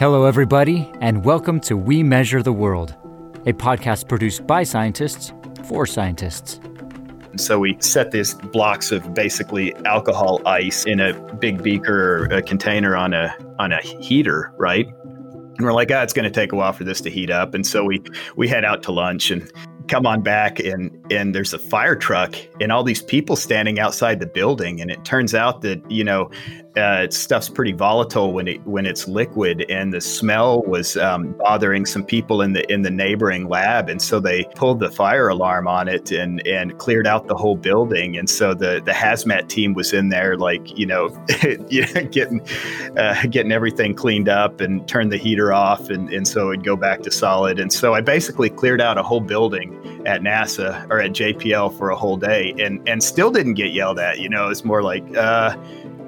Hello, everybody, and welcome to We Measure the World, a podcast produced by scientists for scientists. So we set these blocks of basically alcohol ice in a big beaker a container on a on a heater, right? And we're like, ah, it's going to take a while for this to heat up. And so we we head out to lunch and come on back and and there's a fire truck and all these people standing outside the building. And it turns out that you know uh, stuff's pretty volatile when it when it's liquid and the smell was um, bothering some people in the in the neighboring lab. And so they pulled the fire alarm on it and and cleared out the whole building. And so the the hazmat team was in there like you know, getting uh, getting everything cleaned up and turned the heater off. And and so it'd go back to solid. And so I basically cleared out a whole building at NASA or at JPL for a whole day and and still didn't get yelled at you know it's more like uh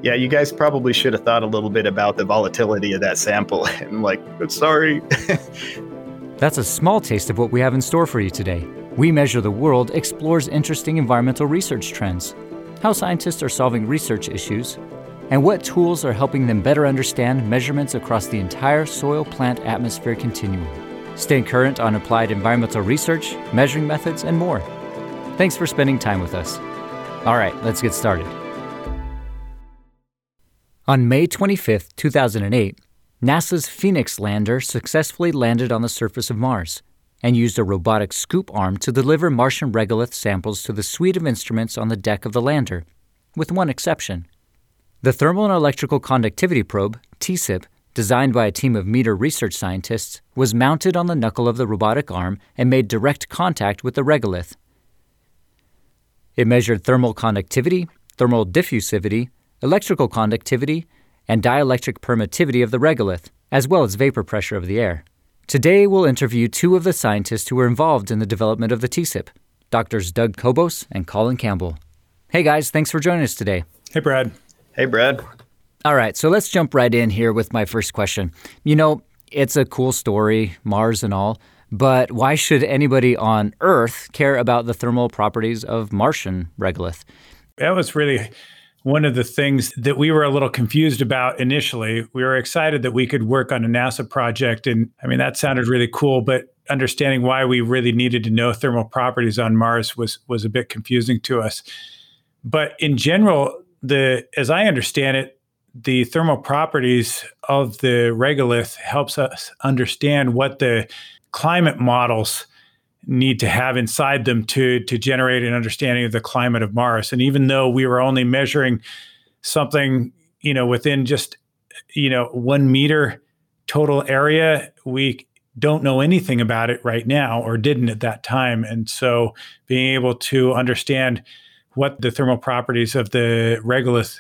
yeah, you guys probably should have thought a little bit about the volatility of that sample. And like, sorry. That's a small taste of what we have in store for you today. We Measure the World explores interesting environmental research trends, how scientists are solving research issues, and what tools are helping them better understand measurements across the entire soil plant atmosphere continuum. Stay current on applied environmental research, measuring methods, and more. Thanks for spending time with us. All right, let's get started. On May 25, 2008, NASA's Phoenix lander successfully landed on the surface of Mars and used a robotic scoop arm to deliver Martian regolith samples to the suite of instruments on the deck of the lander, with one exception. The Thermal and Electrical Conductivity Probe, TSIP, designed by a team of METER research scientists, was mounted on the knuckle of the robotic arm and made direct contact with the regolith. It measured thermal conductivity, thermal diffusivity, electrical conductivity, and dielectric permittivity of the regolith, as well as vapor pressure of the air. Today, we'll interview two of the scientists who were involved in the development of the TSIP, Doctors Doug Cobos and Colin Campbell. Hey guys, thanks for joining us today. Hey, Brad. Hey, Brad. All right, so let's jump right in here with my first question. You know, it's a cool story, Mars and all, but why should anybody on Earth care about the thermal properties of Martian regolith? That was really one of the things that we were a little confused about initially. We were excited that we could work on a NASA project. And I mean, that sounded really cool, but understanding why we really needed to know thermal properties on Mars was, was a bit confusing to us. But in general, the as I understand it, the thermal properties of the regolith helps us understand what the climate models need to have inside them to to generate an understanding of the climate of Mars. And even though we were only measuring something, you know, within just you know one meter total area, we don't know anything about it right now or didn't at that time. And so being able to understand what the thermal properties of the regolith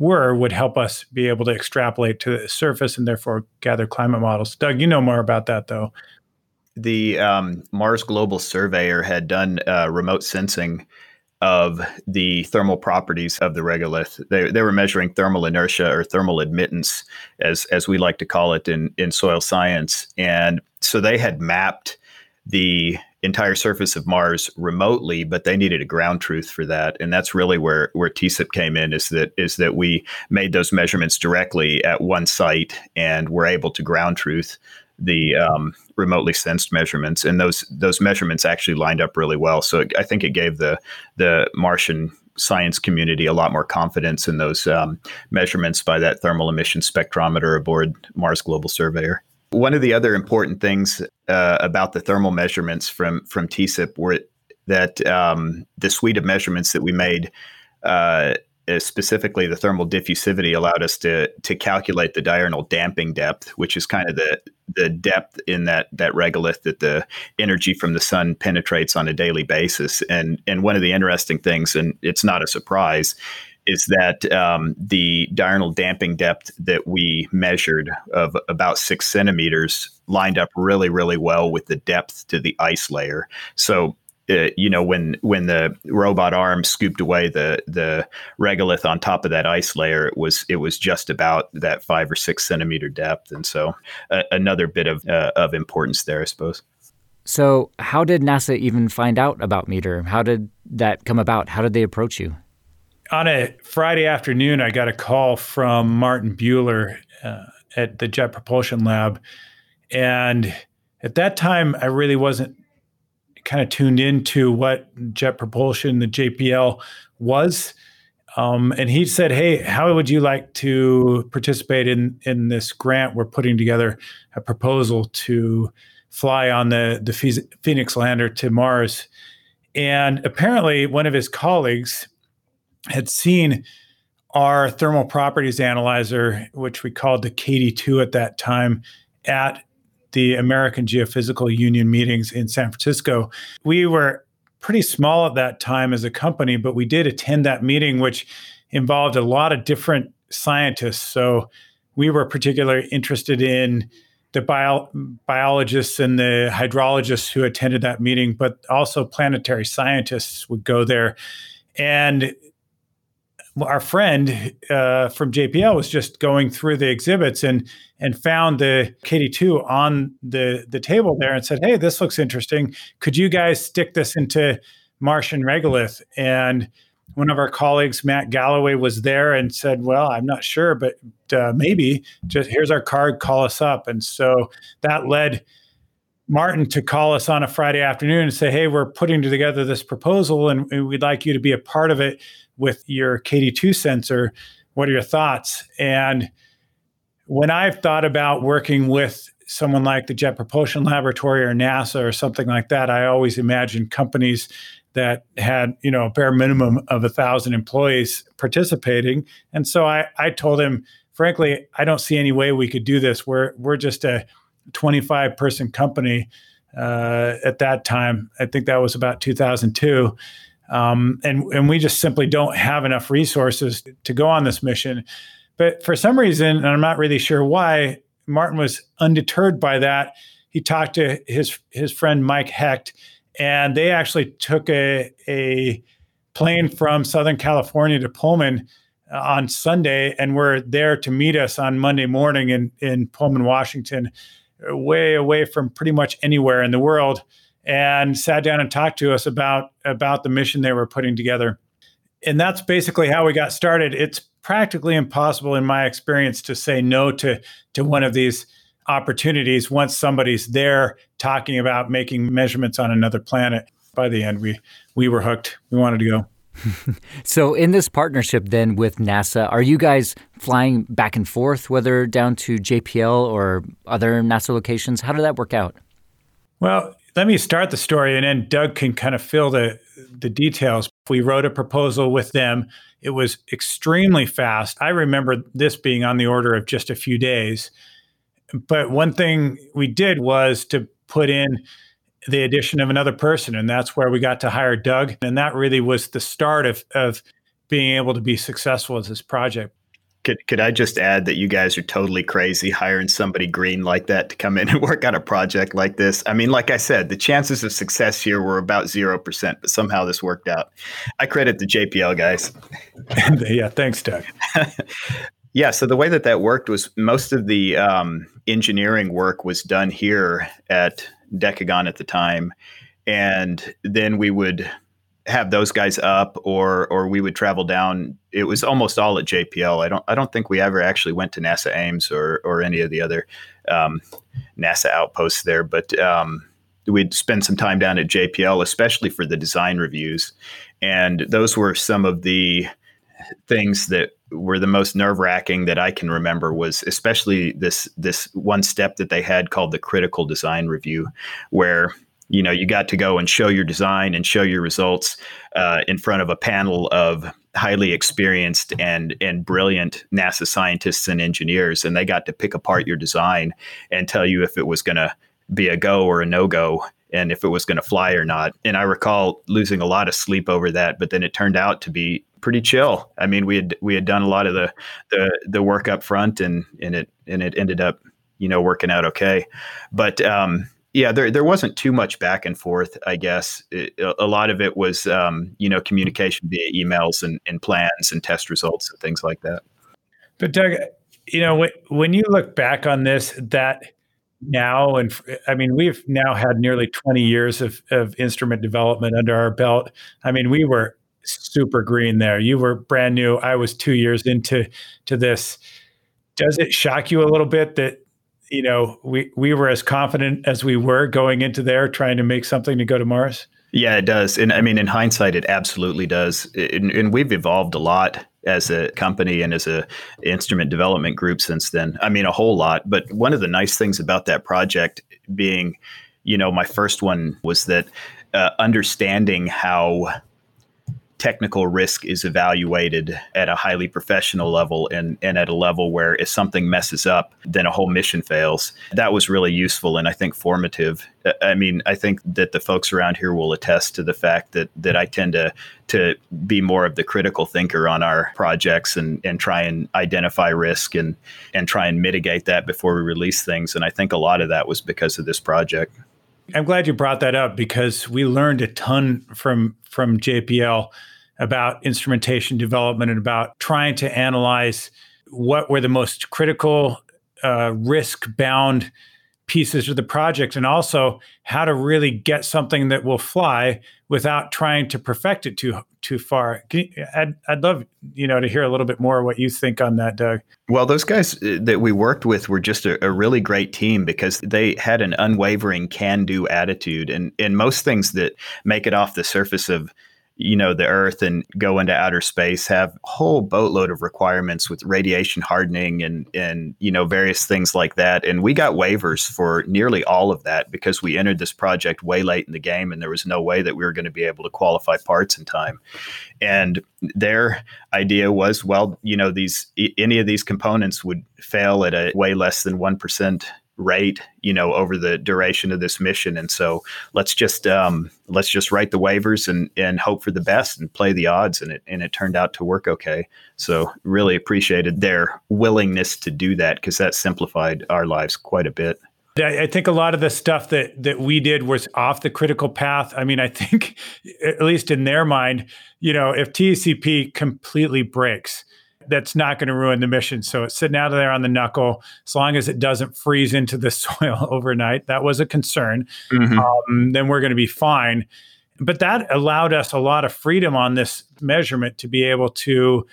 were would help us be able to extrapolate to the surface and therefore gather climate models. Doug, you know more about that though the um, Mars Global Surveyor had done uh, remote sensing of the thermal properties of the regolith. They, they were measuring thermal inertia or thermal admittance, as as we like to call it in in soil science. And so they had mapped the entire surface of Mars remotely, but they needed a ground truth for that, and that's really where where TSIP came in. Is that is that we made those measurements directly at one site and were able to ground truth the um, remotely sensed measurements, and those those measurements actually lined up really well. So I think it gave the the Martian science community a lot more confidence in those um, measurements by that thermal emission spectrometer aboard Mars Global Surveyor. One of the other important things uh, about the thermal measurements from from TSIP were that um, the suite of measurements that we made. Uh, specifically the thermal diffusivity allowed us to to calculate the diurnal damping depth, which is kind of the the depth in that that regolith that the energy from the sun penetrates on a daily basis. And and one of the interesting things, and it's not a surprise, is that um, the diurnal damping depth that we measured of about six centimeters lined up really, really well with the depth to the ice layer. So uh, you know, when when the robot arm scooped away the the regolith on top of that ice layer, it was it was just about that five or six centimeter depth, and so uh, another bit of uh, of importance there, I suppose. So, how did NASA even find out about METER? How did that come about? How did they approach you? On a Friday afternoon, I got a call from Martin Buehler uh, at the Jet Propulsion Lab, and at that time, I really wasn't kind of tuned into what jet propulsion, the JPL, was. Um, and he said, "Hey, how would you like to participate in in this grant? We're putting together a proposal to fly on the the Phoenix lander to Mars." And apparently, one of his colleagues had seen our thermal properties analyzer, which we called the KD2 at that time, at the American Geophysical Union meetings in San Francisco. We were pretty small at that time as a company, but we did attend that meeting, which involved a lot of different scientists. So we were particularly interested in the bio- biologists and the hydrologists who attended that meeting, but also planetary scientists would go there. And our friend uh, from JPL was just going through the exhibits and and found the KD2 on the the table there and said, "Hey, this looks interesting. Could you guys stick this into Martian regolith?" And one of our colleagues, Matt Galloway, was there and said, "Well, I'm not sure, but uh, maybe. Just here's our card. Call us up." And so that led. Martin to call us on a Friday afternoon and say, Hey, we're putting together this proposal and we'd like you to be a part of it with your KD2 sensor. What are your thoughts? And when I've thought about working with someone like the Jet Propulsion Laboratory or NASA or something like that, I always imagine companies that had you know a bare minimum of a thousand employees participating. And so I, I told him, frankly, I don't see any way we could do this. We're we're just a 25 person company uh, at that time. I think that was about 2002. Um, and, and we just simply don't have enough resources to go on this mission. But for some reason, and I'm not really sure why, Martin was undeterred by that. He talked to his his friend Mike Hecht, and they actually took a, a plane from Southern California to Pullman uh, on Sunday and were there to meet us on Monday morning in, in Pullman, Washington, way away from pretty much anywhere in the world and sat down and talked to us about about the mission they were putting together. And that's basically how we got started. It's practically impossible in my experience to say no to to one of these opportunities once somebody's there talking about making measurements on another planet. By the end, we we were hooked. We wanted to go. so, in this partnership then with NASA, are you guys flying back and forth, whether down to JPL or other NASA locations? How did that work out? Well, let me start the story and then Doug can kind of fill the the details. We wrote a proposal with them. It was extremely fast. I remember this being on the order of just a few days. But one thing we did was to put in the addition of another person, and that's where we got to hire Doug. And that really was the start of, of being able to be successful with this project. Could could I just add that you guys are totally crazy hiring somebody green like that to come in and work on a project like this? I mean, like I said, the chances of success here were about zero percent, but somehow this worked out. I credit the JPL guys. yeah, thanks, Doug. yeah, so the way that that worked was most of the um, engineering work was done here at Decagon at the time, and then we would have those guys up or or we would travel down it was almost all at JPL I don't I don't think we ever actually went to NASA Ames or or any of the other um, NASA outposts there but um, we'd spend some time down at JPL especially for the design reviews. And those were some of the things that were the most nerve-wracking that I can remember was especially this this one step that they had called the critical design review where you know you got to go and show your design and show your results uh, in front of a panel of highly experienced and and brilliant NASA scientists and engineers, and they got to pick apart your design and tell you if it was going to be a go or a no go, and if it was going to fly or not. And I recall losing a lot of sleep over that, but then it turned out to be pretty chill. I mean, we had we had done a lot of the the the work up front, and and it and it ended up you know working out okay, but. um yeah, there there wasn't too much back and forth. I guess it, a lot of it was um, you know communication via emails and, and plans and test results and things like that. But Doug, you know when when you look back on this, that now and I mean we've now had nearly twenty years of of instrument development under our belt. I mean we were super green there. You were brand new. I was two years into to this does it shock you a little bit that you know we we were as confident as we were going into there trying to make something to go to Mars? Yeah, it does. And I mean, in hindsight, it absolutely does. And, and, we've evolved a lot as a company and as a instrument development group since then. I mean, a whole lot. But one of the nice things about that project being, you know, my first one was that uh, understanding how technical risk is evaluated at a highly professional level and, and at a level where if something messes up, then a whole mission fails. That was really useful and I think formative. I mean, I think that the folks around here will attest to the fact that that I tend to to be more of the critical thinker on our projects and and try and identify risk and and try and mitigate that before we release things. And I think a lot of that was because of this project. I'm glad you brought that up because we learned a ton from from JPL about instrumentation development and about trying to analyze what were the most critical uh, risk bound pieces of the project and also how to really get something that will fly without trying to perfect it too too far. You, I'd, I'd love you know to hear a little bit more what you think on that, Doug. Well, those guys uh, that we worked with were just a, a really great team because they had an unwavering can-do attitude, and and most things that make it off the surface of you know the earth and go into outer space have a whole boatload of requirements with radiation hardening and and you know various things like that. And we got waivers for nearly all of that because we entered this project way late in the game and there was no way that we were going to be able to qualify parts in time. And their idea was well you know these any of these components would fail at a way less than 1% rate, you know, over the duration of this mission. And so let's just um, let's just write the waivers and and hope for the best and play the odds. And it and it turned out to work okay. So really appreciated their willingness to do that because that simplified our lives quite a bit. I think a lot of the stuff that that we did was off the critical path. I mean, I think at least in their mind, you know, if TCP completely breaks, that's not going to ruin the mission. So it's sitting out of there on the knuckle as long as it doesn't freeze into the soil overnight. That was a concern. Mm-hmm. Um, then we're going to be fine. But that allowed us a lot of freedom on this measurement to be able to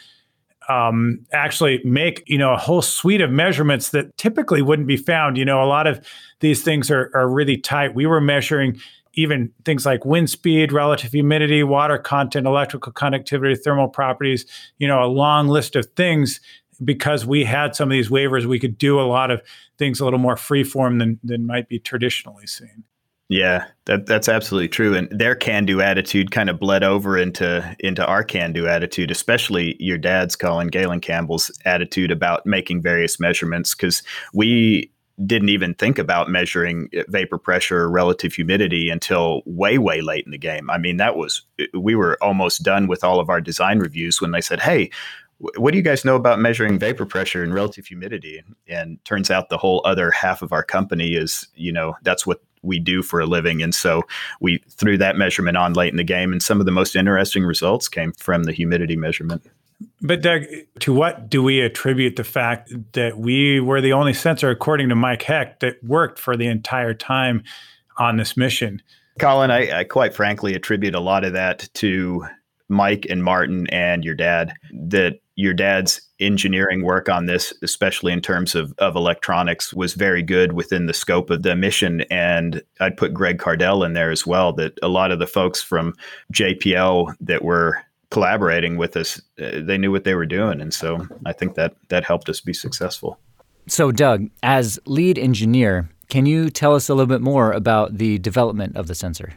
um, actually make you know a whole suite of measurements that typically wouldn't be found. You know, a lot of these things are are really tight. We were measuring even things like wind speed, relative humidity, water content, electrical conductivity, thermal properties, you know, a long list of things because we had some of these waivers, we could do a lot of things a little more freeform than than might be traditionally seen. Yeah, that, that's absolutely true. And their can-do attitude kind of bled over into into our can-do attitude, especially your dad's Colin Gaylon Campbell's attitude about making various measurements. Because we didn't even think about measuring eh, vapor pressure or relative humidity until way way late in the game. I mean that was eh, we were almost done with all of our design reviews when they said hey what do you guys know about measuring vapor pressure and relative humidity? And turns out the whole other half of our company is you know that's what we do for a living. And so we threw that measurement on late in the game and some of the most interesting results came from the humidity measurement but Doug, to what do we attribute the fact that we were the only sensor, according to Mike Hecht, that worked for the entire time on this mission? Colin, I, I quite frankly attribute a lot of that to Mike and Martin and your dad. That your dad's engineering work on this, especially in terms of, of electronics, was very good within the scope of the mission. And I'd put Greg Cardell in there as well, that a lot of the folks from JPL that were collaborating with us, uh, they knew what they were doing, and so I think that that helped us be successful. So, Doug, as lead engineer, can you tell us a little bit more about the development of the sensor?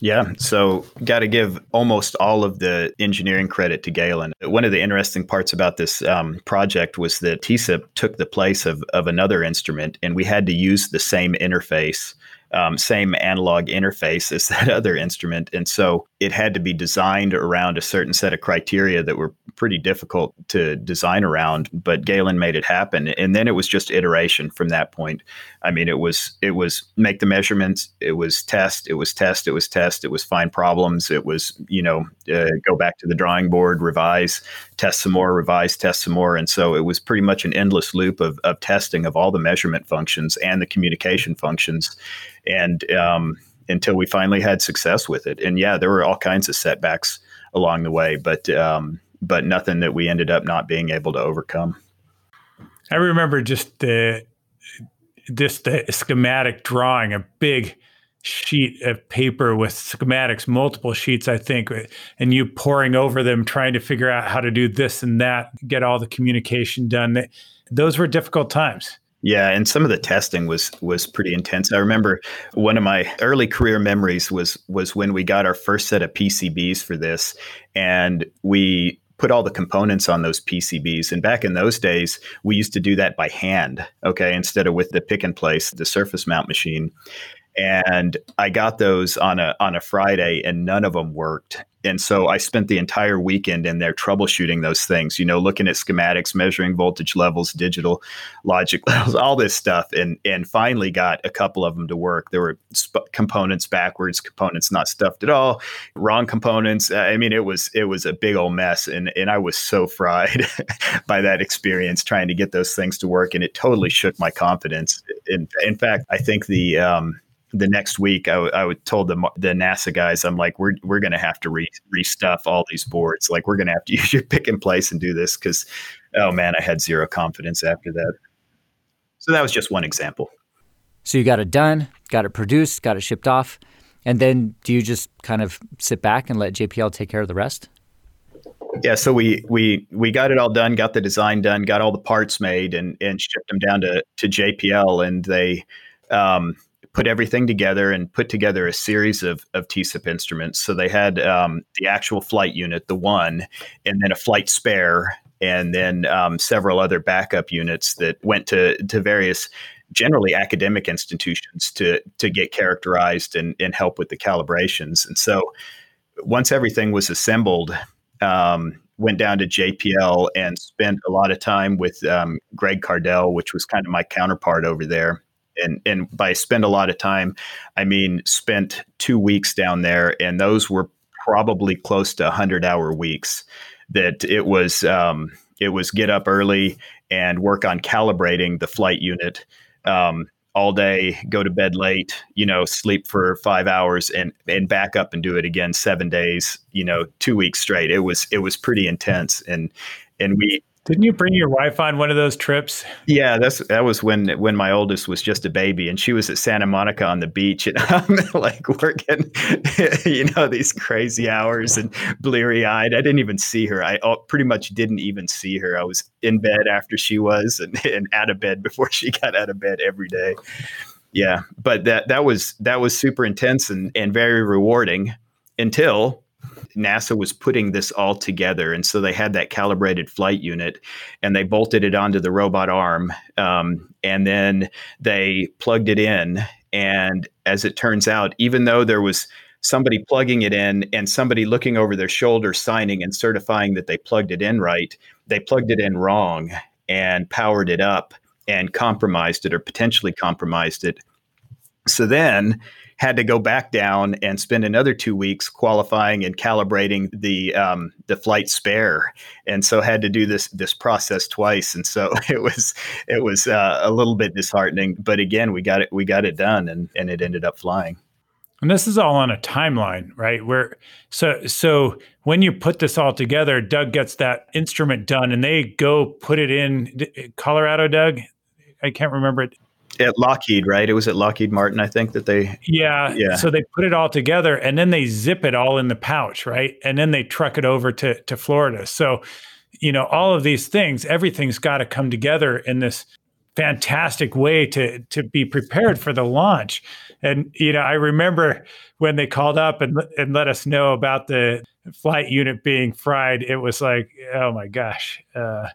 Yeah, so got to give almost all of the engineering credit to Gaylon. One of the interesting parts about this um, project was that TSIP took the place of, of another instrument, and we had to use the same interface um, same analog interface as that other instrument. And so it had to be designed around a certain set of criteria that were pretty difficult to design around, but Gaylon made it happen. And then it was just iteration from that point. I mean, it was it was make the measurements, it was test, it was test, it was test, it was find problems, it was you know uh, go back to the drawing board, revise, test some more, revise, test some more, and so it was pretty much an endless loop of of testing of all the measurement functions and the communication functions, and um, until we finally had success with it. And yeah, there were all kinds of setbacks along the way, but um, but nothing that we ended up not being able to overcome. I remember just the this the schematic drawing a big sheet of paper with schematics, multiple sheets, I think, and you pouring over them, trying to figure out how to do this and that, get all the communication done. Those were difficult times. Yeah, and some of the testing was was pretty intense. I remember one of my early career memories was was when we got our first set of PCBs for this, and we put all the components on those PCBs. And back in those days, we used to do that by hand, okay, instead of with the pick and place, the surface mount machine and I got those on a on a Friday, and none of them worked. And so I spent the entire weekend in there troubleshooting those things. You know, looking at schematics, measuring voltage levels, digital logic levels, all this stuff, and and finally got a couple of them to work. There were sp- components backwards, components not stuffed at all, wrong components. I mean, it was it was a big old mess, and and I was so fried by that experience trying to get those things to work, and it totally shook my confidence. In in fact, I think the um, the next week, I, w- I would told the the NASA guys, I'm like, we're we're gonna have to re restuff all these boards. Like, we're gonna have to use your pick and place and do this because, oh man, I had zero confidence after that. So that was just one example. So you got it done, got it produced, got it shipped off, and then do you just kind of sit back and let JPL take care of the rest? Yeah, so we we we got it all done, got the design done, got all the parts made, and and shipped them down to to JPL, and they. Um, put everything together and put together a series of, of TSIP instruments. So they had um, the actual flight unit, the one, and then a flight spare, and then um, several other backup units that went to, to various generally academic institutions to to get characterized and, and help with the calibrations. And so once everything was assembled, um, went down to JPL and spent a lot of time with um, Greg Cardell, which was kind of my counterpart over there and and by spend a lot of time, I mean spent two weeks down there, and those were probably close to hundred hour weeks. That it was um, it was get up early and work on calibrating the flight unit. Um, all day, go to bed late, you know, sleep for five hours and and back up and do it again seven days, you know, two weeks straight. It was it was pretty intense. And and we didn't you bring your wife on one of those trips? Yeah, that's that was when when my oldest was just a baby, and she was at Santa Monica on the beach, and I'm like working, you know, these crazy hours and bleary eyed. I didn't even see her. I oh, pretty much didn't even see her. I was in bed after she was, and, and out of bed before she got out of bed every day. Yeah, but that that was that was super intense and and very rewarding until NASA was putting this all together. And so they had that calibrated flight unit and they bolted it onto the robot arm. Um, and then they plugged it in. And as it turns out, even though there was somebody plugging it in and somebody looking over their shoulder, signing and certifying that they plugged it in right, they plugged it in wrong and powered it up and compromised it or potentially compromised it. So then had to go back down and spend another two weeks qualifying and calibrating the um, the flight spare, and so had to do this this process twice. And so it was it was uh, a little bit disheartening, but again, we got it we got it done, and and it ended up flying. And this is all on a timeline, right? Where so so when you put this all together, Doug gets that instrument done, and they go put it in Colorado. Doug, I can't remember it at Lockheed, right? It was at Lockheed Martin, I think that they. Yeah. Yeah. So they put it all together and then they zip it all in the pouch, right? And then they truck it over to to Florida. So, you know, all of these things, everything's got to come together in this fantastic way to to be prepared for the launch. And you know, I remember when they called up and and let us know about the flight unit being fried. It was like, oh my gosh. Uh,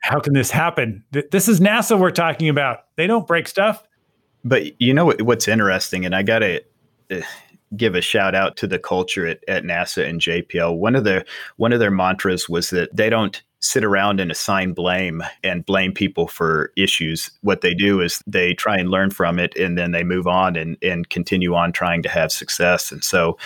how can this happen? This is NASA we're talking about. They don't break stuff. But you know what's interesting, and I got to uh, give a shout out to the culture at, at NASA and JPL. One of their one of their mantras was that they don't sit around and assign blame and blame people for issues. What they do is they try and learn from it, and then they move on and and continue on trying to have success. And so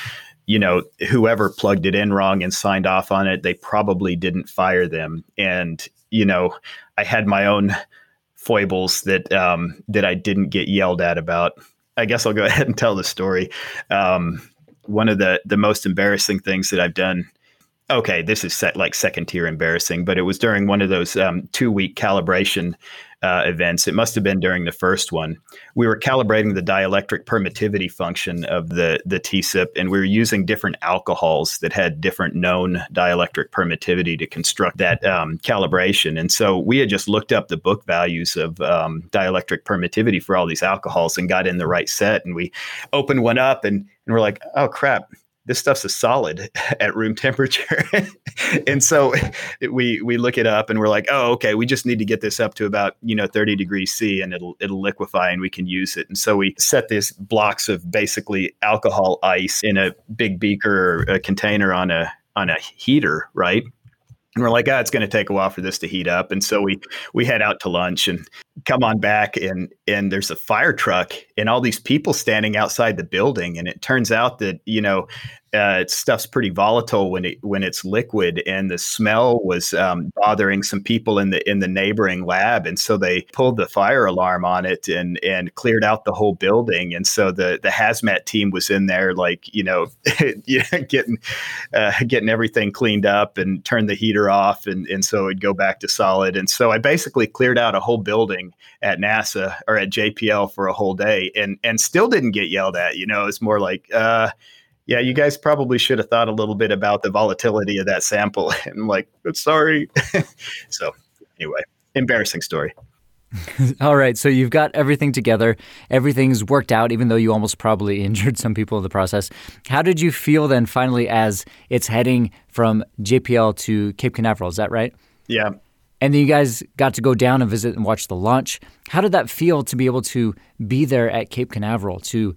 you know, whoever plugged it in wrong and signed off on it, they probably didn't fire them. And you know, I had my own foibles that um, that I didn't get yelled at about. I guess I'll go ahead and tell the story. Um, one of the the most embarrassing things that I've done okay, this is set like second tier embarrassing, but it was during one of those um, two week calibration uh, events. It must have been during the first one. We were calibrating the dielectric permittivity function of the the TSIP, and we were using different alcohols that had different known dielectric permittivity to construct that um, calibration. And so we had just looked up the book values of um, dielectric permittivity for all these alcohols and got in the right set. And we opened one up, and and we're like, oh crap this stuff's a solid at room temperature. and so we we look it up and we're like, oh, okay, we just need to get this up to about, you know, 30 degrees C and it'll it'll liquefy and we can use it. And so we set these blocks of basically alcohol ice in a big beaker or a container on a on a heater, right? And we're like, ah, oh, it's going to take a while for this to heat up. And so we we head out to lunch and come on back and and there's a fire truck and all these people standing outside the building. And it turns out that, you know, uh, stuff's pretty volatile when it when it's liquid, and the smell was um, bothering some people in the in the neighboring lab, and so they pulled the fire alarm on it and and cleared out the whole building, and so the the hazmat team was in there, like you know, getting uh, getting everything cleaned up and turned the heater off, and and so it'd go back to solid, and so I basically cleared out a whole building at NASA or at JPL for a whole day, and and still didn't get yelled at. You know, it's more like. Uh, yeah, you guys probably should have thought a little bit about the volatility of that sample. And I'm like, sorry. so anyway, embarrassing story. All right, so you've got everything together. Everything's worked out, even though you almost probably injured some people in the process. How did you feel then, finally, as it's heading from JPL to Cape Canaveral? Is that right? Yeah. And then you guys got to go down and visit and watch the launch. How did that feel to be able to be there at Cape Canaveral to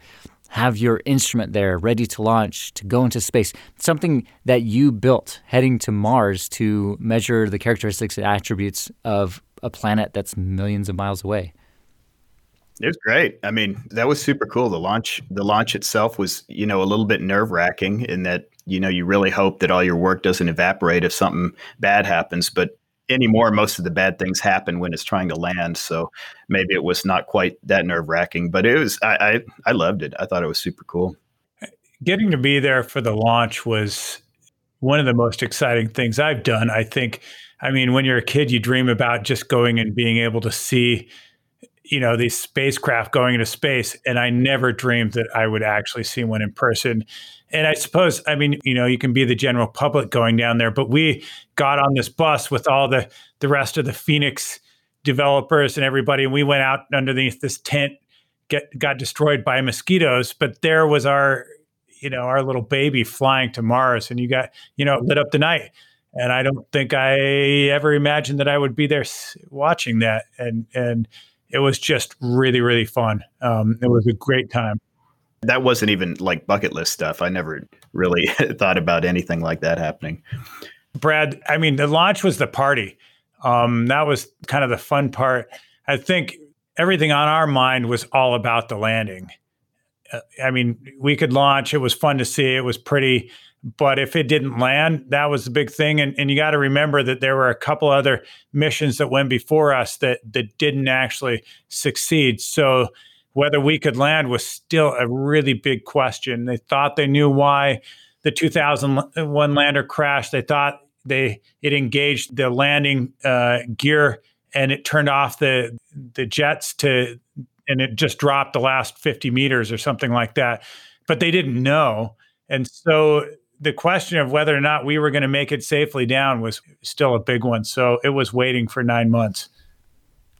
have your instrument there ready to launch, to go into space, something that you built heading to Mars to measure the characteristics and attributes of a planet that's millions of miles away. It was great. I mean, that was super cool. The launch, the launch itself was, you know, a little bit nerve wracking in that, you know, you really hope that all your work doesn't evaporate if something bad happens. But anymore, most of the bad things happen when it's trying to land. So maybe it was not quite that nerve wracking, but it was. I, I I loved it. I thought it was super cool. Getting to be there for the launch was one of the most exciting things I've done. I think. I mean, when you're a kid, you dream about just going and being able to see you know these spacecraft going into space and i never dreamed that i would actually see one in person. And i suppose i mean you know you can be the general public going down there but we got on this bus with all the the rest of the phoenix developers and everybody and we went out underneath this tent get got destroyed by mosquitoes but there was our you know our little baby flying to mars and you got you know lit up the night. And i don't think i ever imagined that i would be there watching that. And and it was just really really fun. Um, it was a great time. That wasn't even like bucket list stuff. I never really thought about anything like that happening. Brad, I mean, the launch was the party. Um, that was kind of the fun part. I think everything on our mind was all about the landing. Uh, I mean, we could launch. It was fun to see. It was pretty but if it didn't land, that was the big thing. And, and you got to remember that there were a couple other missions that went before us that that didn't actually succeed. So whether we could land was still a really big question. They thought they knew why the 2001 lander crashed. They thought they it engaged the landing uh, gear and it turned off the the jets to and it just dropped the last 50 meters or something like that. But they didn't know. And so the question of whether or not we were going to make it safely down was still a big one. So it was waiting for nine months.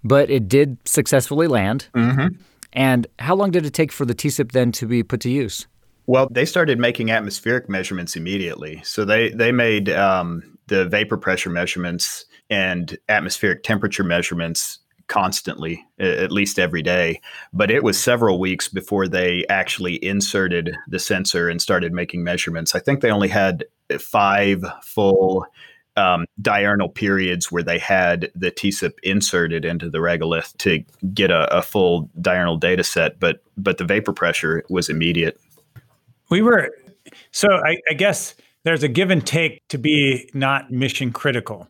But it did successfully land. Mm-hmm. And how long did it take for the TSIP then to be put to use? Well, they started making atmospheric measurements immediately. So they they made um, the vapor pressure measurements and atmospheric temperature measurements constantly, at least every day. But it was several weeks before they actually inserted the sensor and started making measurements. I think they only had five full um, diurnal periods where they had the TSIP inserted into the regolith to get a, a full diurnal data set. But but the vapor pressure was immediate. We were so I, I guess there's a give and take to be not mission critical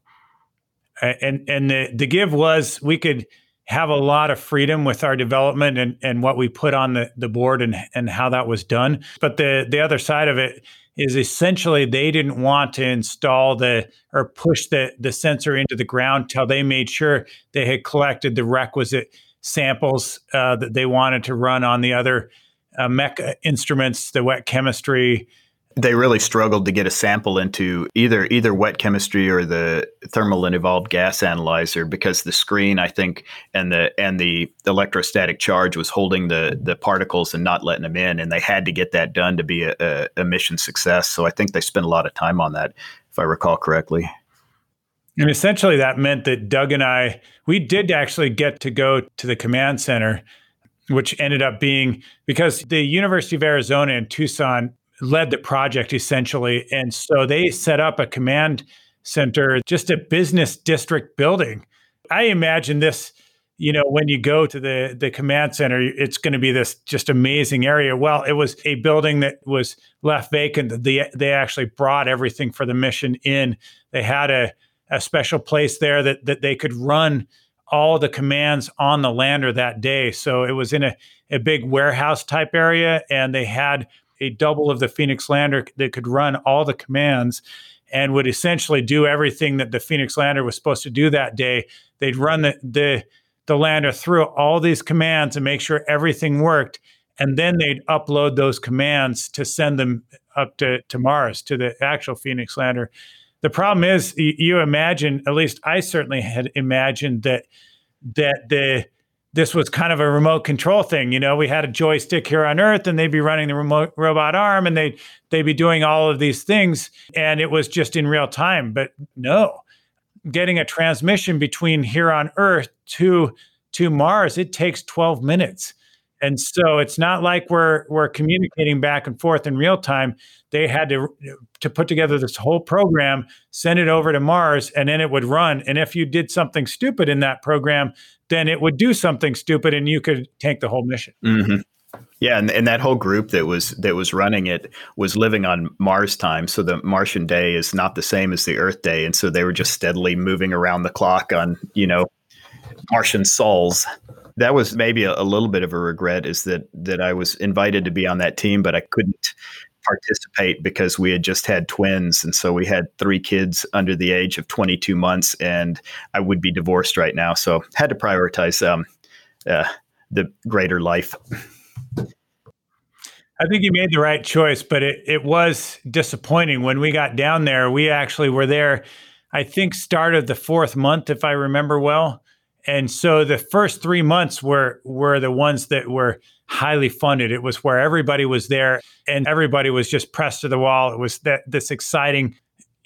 and and the, the give was we could have a lot of freedom with our development and, and what we put on the, the board and, and how that was done. But the, the other side of it is essentially they didn't want to install the or push the, the sensor into the ground till they made sure they had collected the requisite samples uh, that they wanted to run on the other uh, MECA instruments, the wet chemistry, they really struggled to get a sample into either either wet chemistry or the thermal and evolved gas analyzer because the screen I think and the and the electrostatic charge was holding the the particles and not letting them in and they had to get that done to be a, a, a mission success so I think they spent a lot of time on that if I recall correctly. And essentially that meant that Doug and I we did actually get to go to the command center which ended up being because the University of Arizona in Tucson led the project essentially. And so they set up a command center, just a business district building. I imagine this, you know, when you go to the the command center, it's going to be this just amazing area. Well, it was a building that was left vacant. They they actually brought everything for the mission in. They had a a special place there that that they could run all the commands on the lander that day. So it was in a, a big warehouse type area and they had a double of the Phoenix Lander that could run all the commands and would essentially do everything that the Phoenix Lander was supposed to do that day. They'd run the the, the lander through all these commands and make sure everything worked. And then they'd upload those commands to send them up to, to Mars, to the actual Phoenix Lander. The problem is, you imagine, at least I certainly had imagined that that the this was kind of a remote control thing. You know, we had a joystick here on Earth, and they'd be running the remote robot arm, and they they'd be doing all of these things, and it was just in real time. But no, getting a transmission between here on Earth to to Mars, it takes 12 minutes. And so it's not like we're we're communicating back and forth in real time. They had to to put together this whole program, send it over to Mars, and then it would run. And if you did something stupid in that program, then it would do something stupid and you could tank the whole mission. Mm-hmm. Yeah, and, and that whole group that was that was running it was living on Mars time, so the Martian day is not the same as the Earth day, and so they were just steadily moving around the clock on you know Martian sols. That was maybe a, a little bit of a regret is that that I was invited to be on that team, but I couldn't participate because we had just had twins. And so we had three kids under the age of 22 months, and I would be divorced right now. So had to prioritize um, uh, the greater life. I think you made the right choice, but it, it was disappointing when we got down there. We actually were there, I think, start of the fourth month, if I remember well. And so the first three months were were the ones that were highly funded. It was where everybody was there and everybody was just pressed to the wall. It was that this exciting,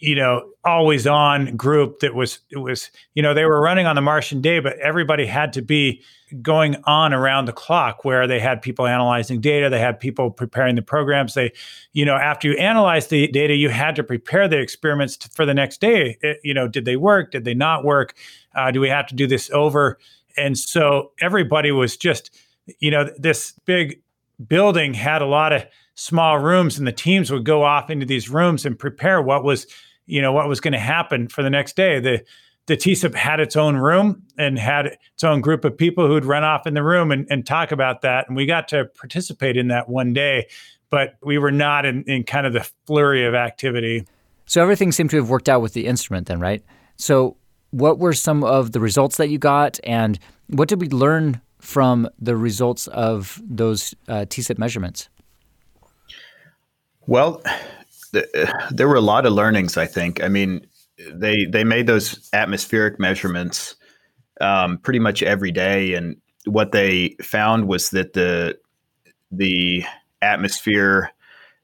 you know, always on group that was it was, you know, they were running on the Martian day, but everybody had to be going on around the clock where they had people analyzing data, they had people preparing the programs. They, you know, after you analyze the data, you had to prepare the experiments to, for the next day. It, you know, did they work? Did they not work? Uh, do we have to do this over? And so everybody was just you know, this big building had a lot of small rooms and the teams would go off into these rooms and prepare what was, you know, what was going to happen for the next day. The the TSIP had its own room and had its own group of people who'd run off in the room and, and talk about that. And we got to participate in that one day, but we were not in, in kind of the flurry of activity. So everything seemed to have worked out with the instrument then, right? So what were some of the results that you got and what did we learn from the results of those uh, TSIP measurements? Well, th- there were a lot of learnings. I think. I mean, they they made those atmospheric measurements um, pretty much every day, and what they found was that the the atmosphere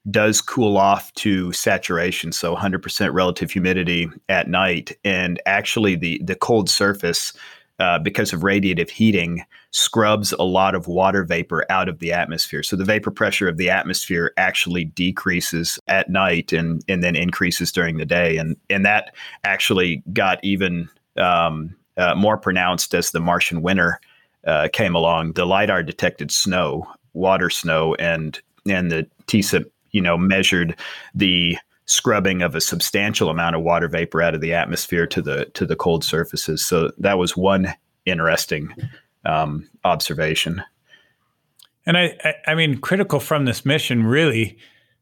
does cool off to saturation, so 100% relative humidity at night, and actually the the cold surface uh, because of radiative heating, scrubs a lot of water vapor out of the atmosphere. So the vapor pressure of the atmosphere actually decreases at night and, and then increases during the day. And, and that actually got even um, uh, more pronounced as the Martian winter uh, came along. The LIDAR detected snow, water snow, and, and the TSIP you know measured the scrubbing of a substantial amount of water vapor out of the atmosphere to the to the cold surfaces. So that was one interesting um, observation. And I, I, I mean, critical from this mission really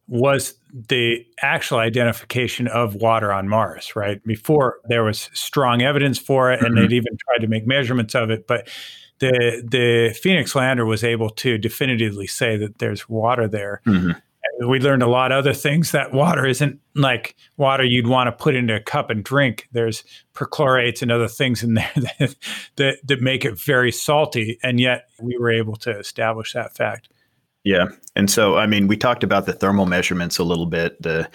was the actual identification of water on Mars, right? Before there was strong evidence for it, and mm-hmm. they'd even tried to make measurements of it, but the the Phoenix lander was able to definitively say that there's water there. Mm-hmm we learned a lot of other things that water isn't like water you'd want to put into a cup and drink. There's perchlorates and other things in there that, that, that make it very salty, and yet we were able to establish that fact. Yeah. And so I mean we talked about the thermal measurements a little bit, the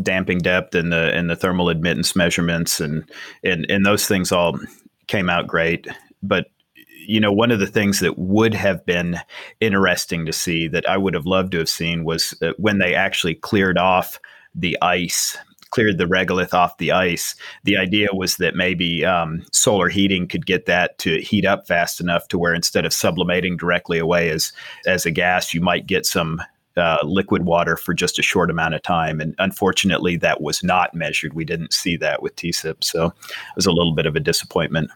damping depth and the and the thermal admittance measurements and and and those things all came out great. But you know, one of the things that would have been interesting to see that I would have loved to have seen was uh, when they actually cleared off the ice cleared the regolith off the ice. The idea was that maybe um, solar heating could get that to heat up fast enough to where instead of sublimating directly away as as a gas, you might get some uh, liquid water for just a short amount of time. And unfortunately, that was not measured. We didn't see that with TSIP, so it was a little bit of a disappointment.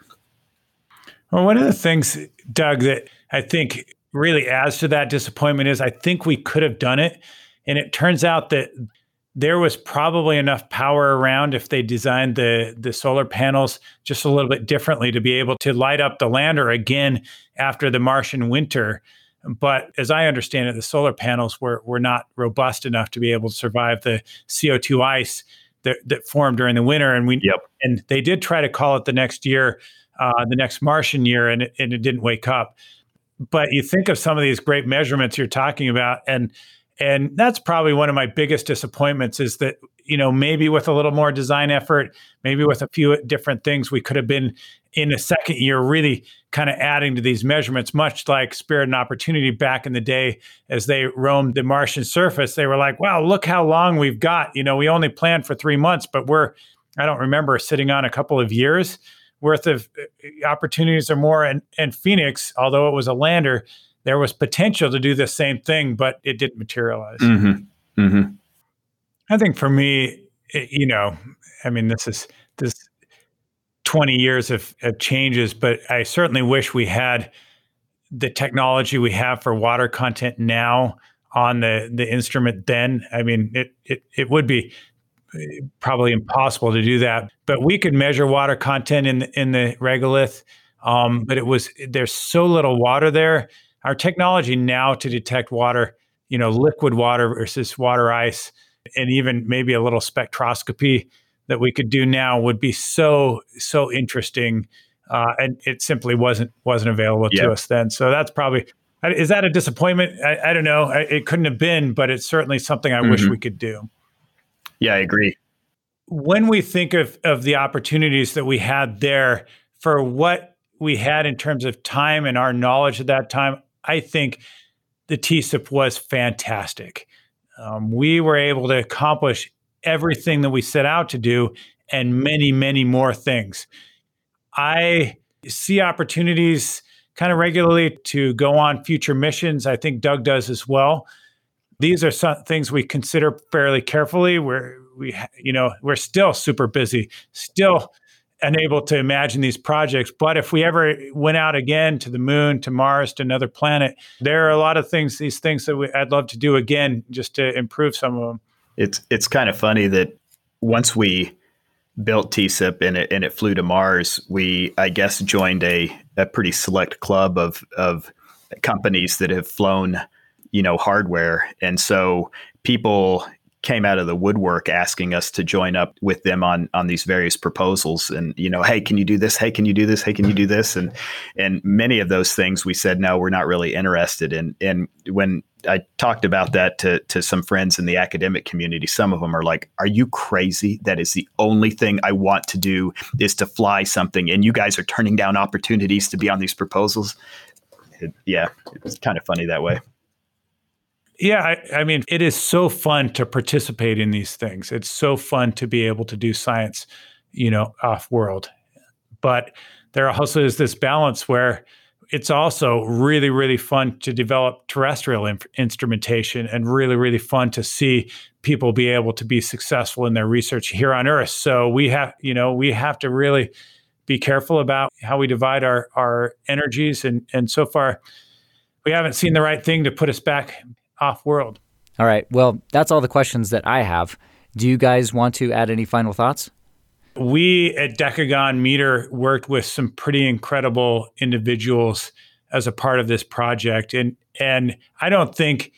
Well, one of the things, Doug, that I think really adds to that disappointment is I think we could have done it. And it turns out that there was probably enough power around if they designed the the solar panels just a little bit differently to be able to light up the lander again after the Martian winter. But as I understand it, the solar panels were were not robust enough to be able to survive the CO2 ice that, that formed during the winter. And we yep. and they did try to call it the next year uh, the next Martian year, and it, and it didn't wake up. But you think of some of these great measurements you're talking about, and and that's probably one of my biggest disappointments is that you know maybe with a little more design effort, maybe with a few different things, we could have been in a second year really kind of adding to these measurements, much like Spirit and Opportunity back in the day as they roamed the Martian surface. They were like, "Wow, look how long we've got." You know, we only planned for three months, but we're I don't remember sitting on a couple of years worth of uh, opportunities or more. And, and Phoenix, although it was a lander, there was potential to do the same thing, but it didn't materialize. Mm-hmm. Mm-hmm. I think for me, it, you know, I mean, this is this 20 years of, of changes, but I certainly wish we had the technology we have for water content now on the the instrument then. I mean, it it it would be probably impossible to do that. But we could measure water content in the, in the regolith. Um, but it was there's so little water there. Our technology now to detect water, you know, liquid water versus water ice, and even maybe a little spectroscopy that we could do now would be so so interesting. Uh, and it simply wasn't wasn't available to us then. So that's probably is that a disappointment? I, I don't know. I, it couldn't have been, but it's certainly something I mm-hmm. wish we could do. Yeah, I agree. When we think of of the opportunities that we had there for what we had in terms of time and our knowledge at that time, I think the TSIP was fantastic. Um, we were able to accomplish everything that we set out to do and many, many more things. I see opportunities kind of regularly to go on future missions. I think Doug does as well these are some things we consider fairly carefully. We're we you know we're still super busy, still unable to imagine these projects. But if we ever went out again to the moon, to Mars, to another planet, there are a lot of things, these things that we, I'd love to do again, just to improve some of them. It's it's kind of funny that once we built TSIP and it and it flew to Mars, we I guess joined a a pretty select club of of companies that have flown you know hardware. And so people came out of the woodwork asking us to join up with them on on these various proposals and you know hey can you do this? Hey can you do this? Hey can you do this? And and many of those things we said no we're not really interested in. And when I talked about that to to some friends in the academic community some of them are like are you crazy? That is the only thing I want to do is to fly something and you guys are turning down opportunities to be on these proposals? It, yeah it's kind of funny that way yeah, I, I, mean, it is so fun to participate in these things. It's so fun to be able to do science, you know, off world. But there also is this balance where it's also really, really fun to develop terrestrial instrumentation and really, really fun to see people be able to be successful in their research here on Earth. So we have, you know, we have to really be careful about how we divide our, our energies. And, and so far, we haven't seen the right thing to put us back off world. All right. Well, that's all the questions that I have. Do you guys want to add any final thoughts? We at Decagon Meter worked with some pretty incredible individuals as a part of this project. And and I don't think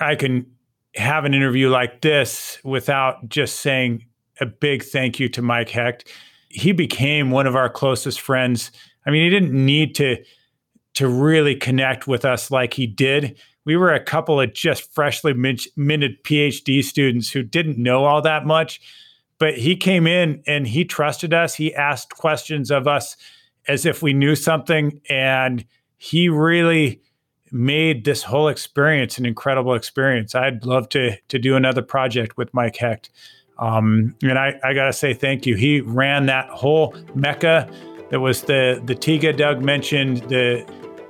I can have an interview like this without just saying a big thank you to Mike Hecht. He became one of our closest friends. I mean, he didn't need to to really connect with us like he did. We were a couple of just freshly minted PhD students who didn't know all that much, but he came in and he trusted us. He asked questions of us as if we knew something and he really made this whole experience an incredible experience. I'd love to to do another project with Mike Hecht. Um, and I, I got to say thank you. He ran that whole MECA. That was the the TEGA Doug mentioned, the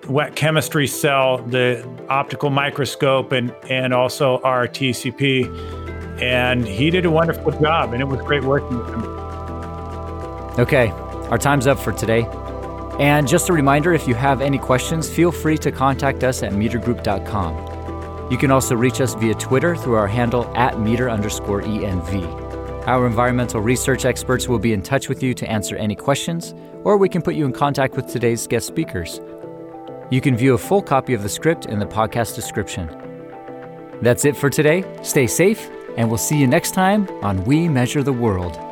wet chemistry cell, the optical microscope, and and also our TCP. And he did a wonderful job, and it was great working with him. Okay, our time's up for today. And just a reminder if you have any questions, feel free to contact us at metergroup.com. You can also reach us via Twitter through our handle at meter underscore ENV. Our environmental research experts will be in touch with you to answer any questions, or we can put you in contact with today's guest speakers. You can view a full copy of the script in the podcast description. That's it for today. Stay safe, and we'll see you next time on We Measure the World.